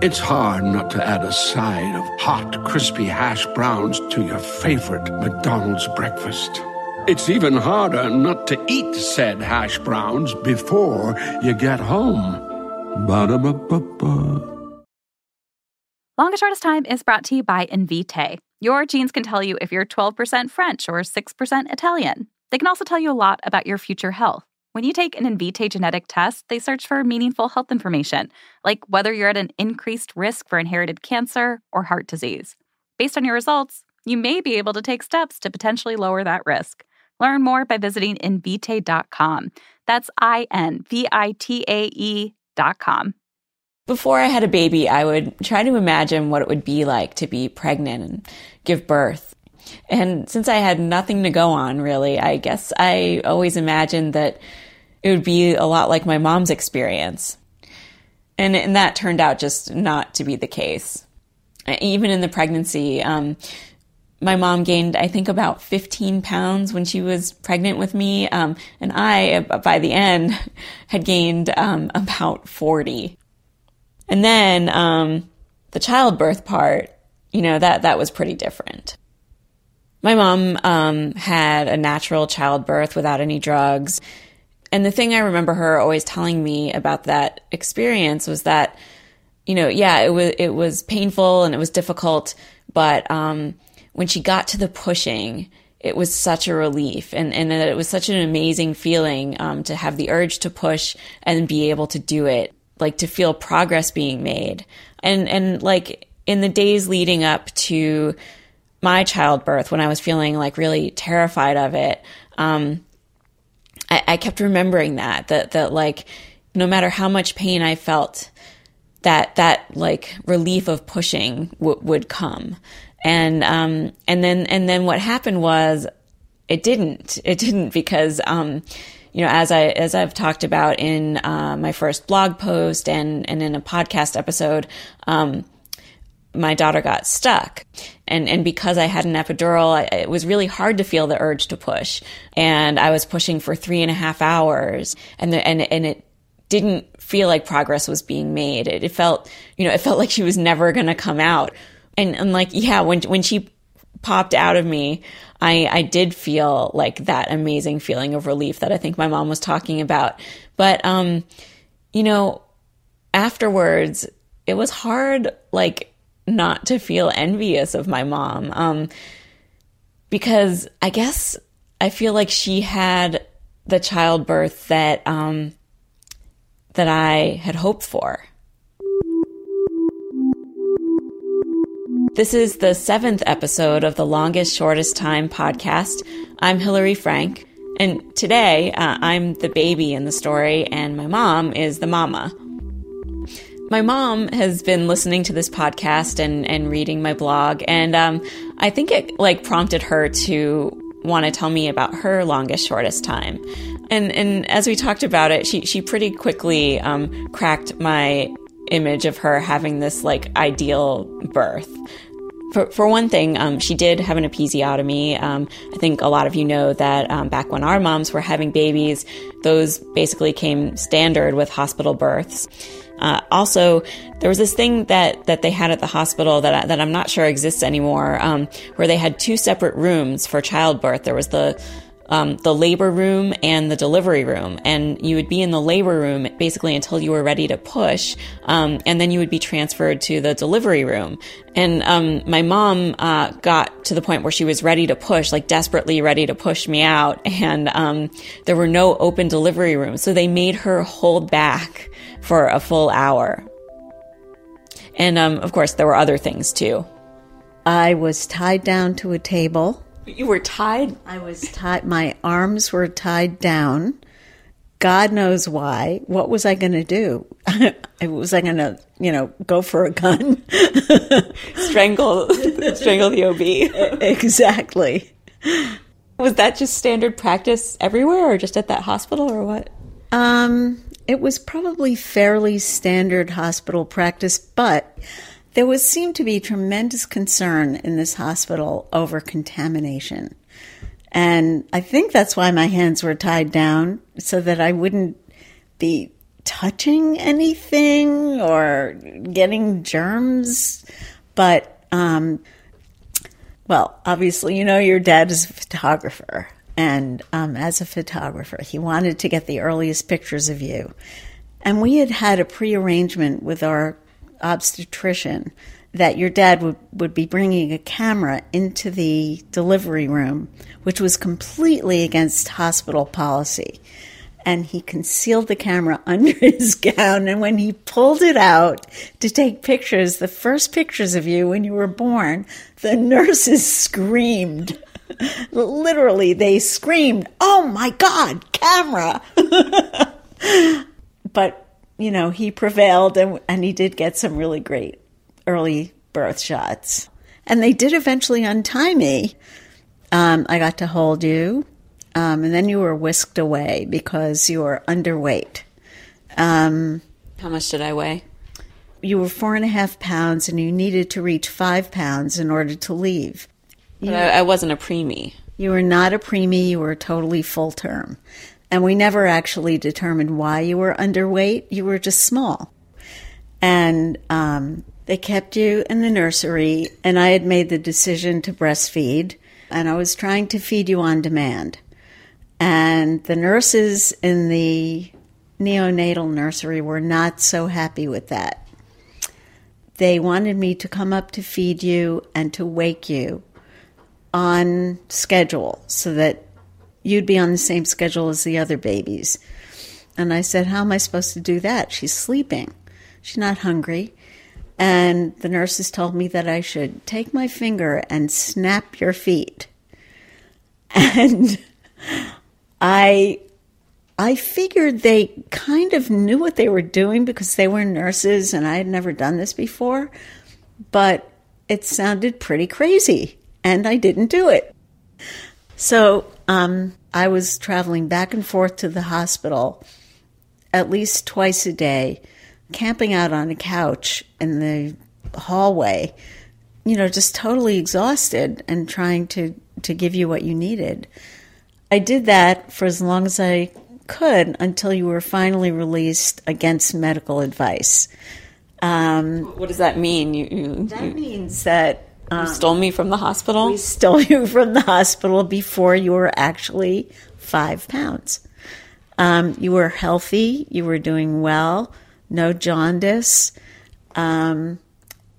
It's hard not to add a side of hot, crispy hash browns to your favorite McDonald's breakfast. It's even harder not to eat said hash browns before you get home. Ba-da-ba-ba-ba. Longest Shortest Time is brought to you by Invitae. Your genes can tell you if you're 12% French or 6% Italian. They can also tell you a lot about your future health. When you take an Invitae genetic test, they search for meaningful health information, like whether you're at an increased risk for inherited cancer or heart disease. Based on your results, you may be able to take steps to potentially lower that risk. Learn more by visiting invitae.com. That's I N V I T A E.com. Before I had a baby, I would try to imagine what it would be like to be pregnant and give birth. And since I had nothing to go on, really, I guess I always imagined that it would be a lot like my mom's experience. And, and that turned out just not to be the case. Even in the pregnancy, um, my mom gained, I think, about 15 pounds when she was pregnant with me. Um, and I, by the end, had gained um, about 40. And then um, the childbirth part, you know, that, that was pretty different. My mom um, had a natural childbirth without any drugs. And the thing I remember her always telling me about that experience was that, you know, yeah, it was it was painful and it was difficult, but um, when she got to the pushing, it was such a relief, and and it was such an amazing feeling um, to have the urge to push and be able to do it, like to feel progress being made, and and like in the days leading up to my childbirth, when I was feeling like really terrified of it. Um, I, I kept remembering that, that, that like, no matter how much pain I felt, that, that like relief of pushing w- would come. And, um, and then, and then what happened was it didn't, it didn't because, um, you know, as I as I've talked about in uh, my first blog post and and in a podcast episode, um, my daughter got stuck. And, and because I had an epidural, I, it was really hard to feel the urge to push. And I was pushing for three and a half hours and the, and, and it didn't feel like progress was being made. It, it felt, you know, it felt like she was never going to come out. And, and like, yeah, when, when she popped out of me, I, I did feel like that amazing feeling of relief that I think my mom was talking about. But, um, you know, afterwards, it was hard, like, not to feel envious of my mom. Um, because I guess I feel like she had the childbirth that um, that I had hoped for. This is the seventh episode of the Longest Shortest Time podcast. I'm Hillary Frank, and today uh, I'm the baby in the story, and my mom is the mama. My mom has been listening to this podcast and, and reading my blog, and um, I think it like prompted her to want to tell me about her longest, shortest time. And and as we talked about it, she she pretty quickly um, cracked my image of her having this like ideal birth. For, for one thing, um, she did have an episiotomy. Um, I think a lot of you know that um, back when our moms were having babies, those basically came standard with hospital births. Uh, also, there was this thing that, that they had at the hospital that, I, that I'm not sure exists anymore, um, where they had two separate rooms for childbirth. There was the um, the labor room and the delivery room. And you would be in the labor room basically until you were ready to push. Um, and then you would be transferred to the delivery room. And um, my mom uh, got to the point where she was ready to push, like desperately ready to push me out. And um, there were no open delivery rooms. So they made her hold back for a full hour. And um, of course, there were other things too. I was tied down to a table. You were tied? I was tied, my arms were tied down. God knows why. What was I going to do? was I going to, you know, go for a gun? strangle, strangle the OB. exactly. Was that just standard practice everywhere, or just at that hospital, or what? Um, it was probably fairly standard hospital practice, but there was seemed to be tremendous concern in this hospital over contamination. And I think that's why my hands were tied down so that I wouldn't be touching anything or getting germs. But, um, well, obviously, you know, your dad is a photographer. And um, as a photographer, he wanted to get the earliest pictures of you. And we had had a prearrangement with our obstetrician that your dad would, would be bringing a camera into the delivery room, which was completely against hospital policy. And he concealed the camera under his gown. And when he pulled it out to take pictures, the first pictures of you when you were born, the nurses screamed. Literally, they screamed, Oh my God, camera! but, you know, he prevailed and, and he did get some really great early birth shots. And they did eventually untie me. Um, I got to hold you, um, and then you were whisked away because you were underweight. Um, How much did I weigh? You were four and a half pounds, and you needed to reach five pounds in order to leave. But I, I wasn't a preemie. You were not a preemie, you were totally full term. And we never actually determined why you were underweight. You were just small. And um, they kept you in the nursery, and I had made the decision to breastfeed, and I was trying to feed you on demand. And the nurses in the neonatal nursery were not so happy with that. They wanted me to come up to feed you and to wake you on schedule so that you'd be on the same schedule as the other babies. And I said, How am I supposed to do that? She's sleeping. She's not hungry. And the nurses told me that I should take my finger and snap your feet. And I I figured they kind of knew what they were doing because they were nurses and I had never done this before, but it sounded pretty crazy and I didn't do it. So um, I was traveling back and forth to the hospital at least twice a day camping out on a couch in the hallway, you know, just totally exhausted and trying to, to give you what you needed. I did that for as long as I could until you were finally released against medical advice. Um, what does that mean? You, you that you, means that um, you stole me from the hospital. We stole you from the hospital before you were actually five pounds. Um, you were healthy. You were doing well no jaundice. Um,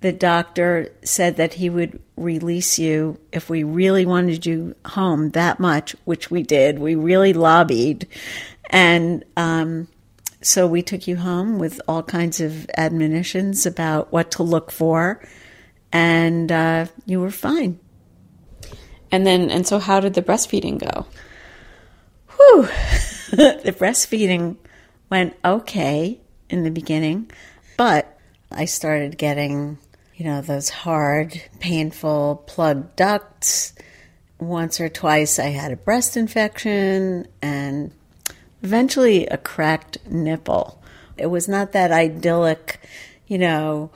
the doctor said that he would release you if we really wanted you home that much, which we did. We really lobbied. And um, so we took you home with all kinds of admonitions about what to look for. And uh, you were fine. And then, and so how did the breastfeeding go? Whew. the breastfeeding went okay in the beginning, but I started getting, you know, those hard, painful plugged ducts. Once or twice I had a breast infection and eventually a cracked nipple. It was not that idyllic, you know,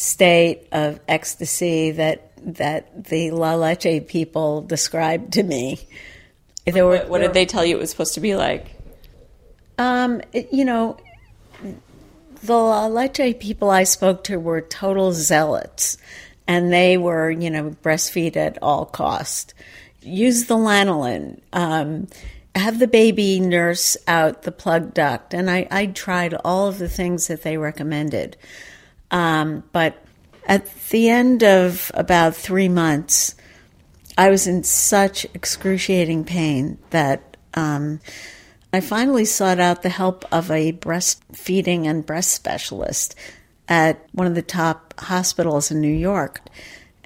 state of ecstasy that that the La Leche people described to me. There were, what, what did they tell you it was supposed to be like? Um, it, you know, the La Leche people I spoke to were total zealots, and they were, you know, breastfeed at all cost. Use the lanolin. Um, have the baby nurse out the plug duct. And I, I tried all of the things that they recommended. Um, but at the end of about three months, I was in such excruciating pain that um, I finally sought out the help of a breastfeeding and breast specialist at one of the top hospitals in New York.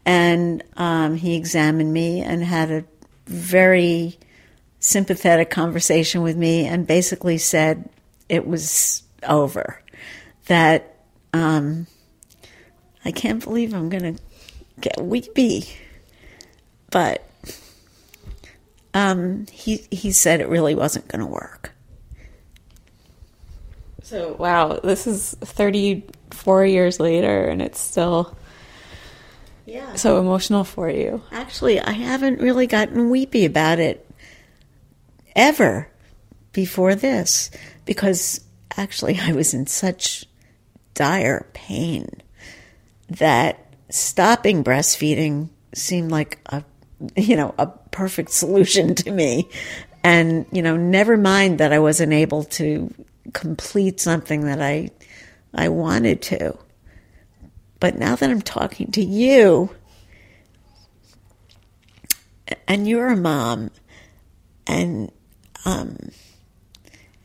And um, he examined me and had a very sympathetic conversation with me and basically said it was over, that um, I can't believe I'm going to get weepy. But um, he he said it really wasn't going to work. So wow, this is 34 years later, and it's still Yeah. so emotional for you. Actually, I haven't really gotten weepy about it ever before this because actually I was in such dire pain that stopping breastfeeding seemed like a you know a perfect solution to me. And you know never mind that I wasn't able to complete something that I I wanted to. But now that I'm talking to you and you're a mom and um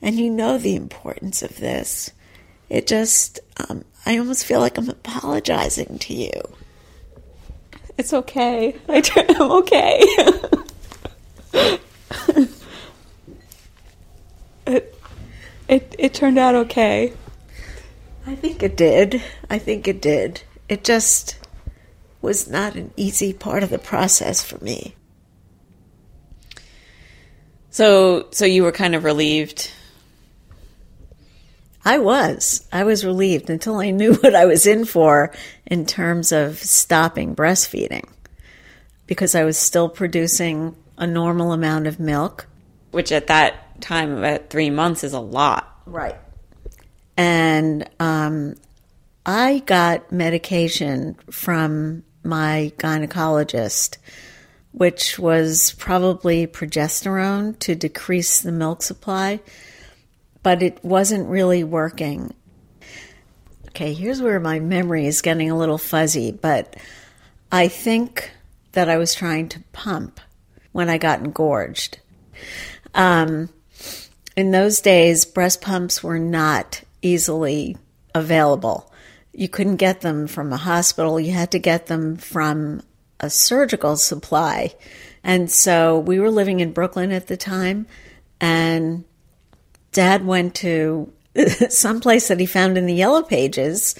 and you know the importance of this it just um, i almost feel like i'm apologizing to you It's okay. I t- I'm okay. it, it it turned out okay. i think it did i think it did it just was not an easy part of the process for me So so you were kind of relieved. I was. I was relieved until I knew what I was in for in terms of stopping breastfeeding because I was still producing a normal amount of milk. which at that time at three months is a lot. Right. And um, I got medication from my gynecologist, which was probably progesterone to decrease the milk supply, but it wasn't really working. Okay, here's where my memory is getting a little fuzzy, but I think that I was trying to pump when I got engorged. Um, in those days, breast pumps were not easily available. You couldn't get them from a hospital, you had to get them from a surgical supply. And so we were living in Brooklyn at the time, and dad went to some place that he found in the yellow pages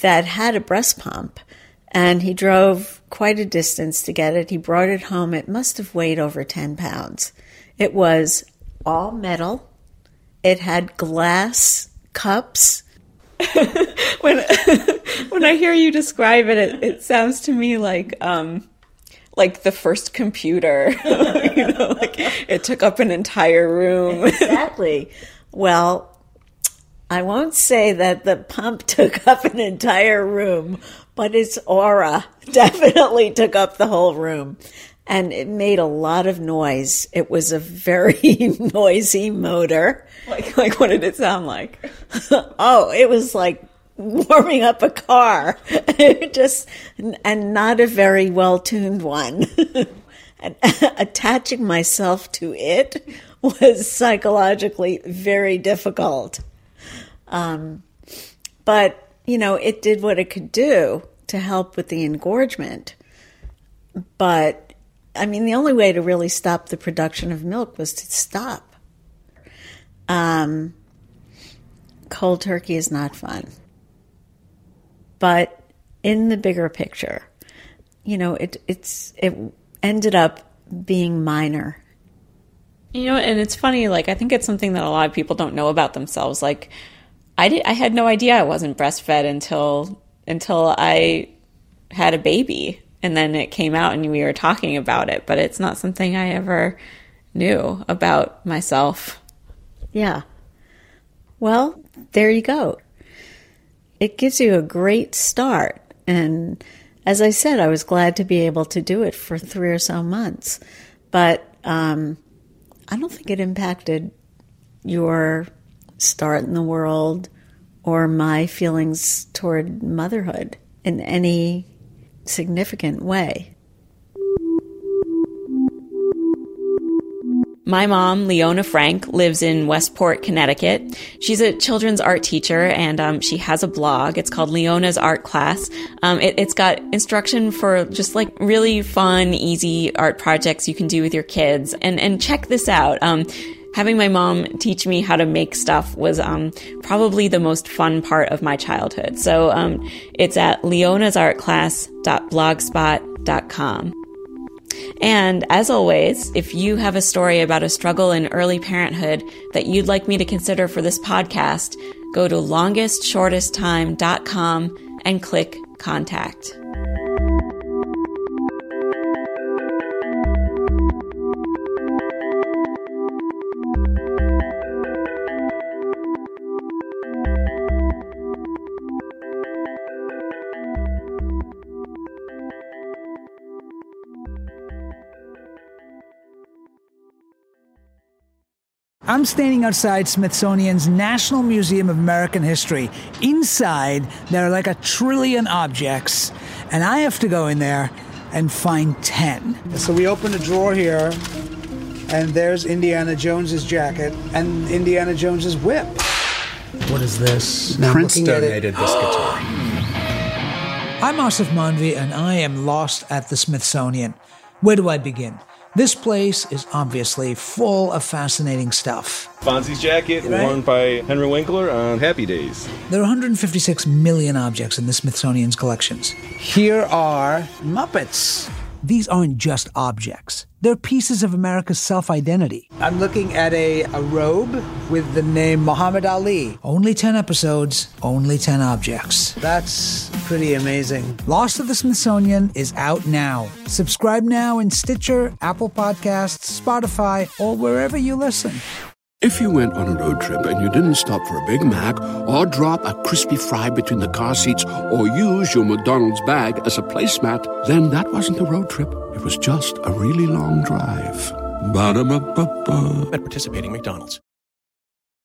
that had a breast pump and he drove quite a distance to get it. He brought it home. It must have weighed over 10 pounds. It was all metal. It had glass cups. When when I hear you describe it, it, it sounds to me like um like the first computer. you know, like it took up an entire room. exactly well i won't say that the pump took up an entire room but its aura definitely took up the whole room and it made a lot of noise it was a very noisy motor like like what did it sound like? oh, it was like warming up a car, just and not a very well tuned one. attaching myself to it was psychologically very difficult. Um, but you know, it did what it could do to help with the engorgement. But I mean, the only way to really stop the production of milk was to stop. Um, cold turkey is not fun. But in the bigger picture, you know, it it's it ended up being minor. You know, and it's funny. Like I think it's something that a lot of people don't know about themselves. Like I did, I had no idea I wasn't breastfed until until I had a baby, and then it came out, and we were talking about it. But it's not something I ever knew about myself. Yeah. Well, there you go. It gives you a great start. And as I said, I was glad to be able to do it for three or so months. But um, I don't think it impacted your start in the world or my feelings toward motherhood in any significant way. My mom, Leona Frank, lives in Westport, Connecticut. She's a children's art teacher and um, she has a blog. It's called Leona's Art Class. Um, it, it's got instruction for just like really fun, easy art projects you can do with your kids. And and check this out. Um, having my mom teach me how to make stuff was um, probably the most fun part of my childhood. So um, it's at leonasartclass.blogspot.com. And as always, if you have a story about a struggle in early parenthood that you'd like me to consider for this podcast, go to longestshortesttime.com and click contact. I'm standing outside Smithsonian's National Museum of American History. Inside, there are like a trillion objects, and I have to go in there and find 10. So we open a drawer here, and there's Indiana Jones's jacket and Indiana Jones's whip. What is this? Now Prince donated this guitar. I'm Aasif Mandvi, and I am lost at the Smithsonian. Where do I begin? This place is obviously full of fascinating stuff. Fonzie's jacket right? worn by Henry Winkler on Happy Days. There are 156 million objects in the Smithsonian's collections. Here are Muppets. These aren't just objects. They're pieces of America's self identity. I'm looking at a, a robe with the name Muhammad Ali. Only 10 episodes, only 10 objects. That's pretty amazing. Lost of the Smithsonian is out now. Subscribe now in Stitcher, Apple Podcasts, Spotify, or wherever you listen. If you went on a road trip and you didn't stop for a Big Mac or drop a crispy fry between the car seats or use your McDonald's bag as a placemat, then that wasn't a road trip. It was just a really long drive. Ba-da-ba-ba-ba. At participating McDonald's.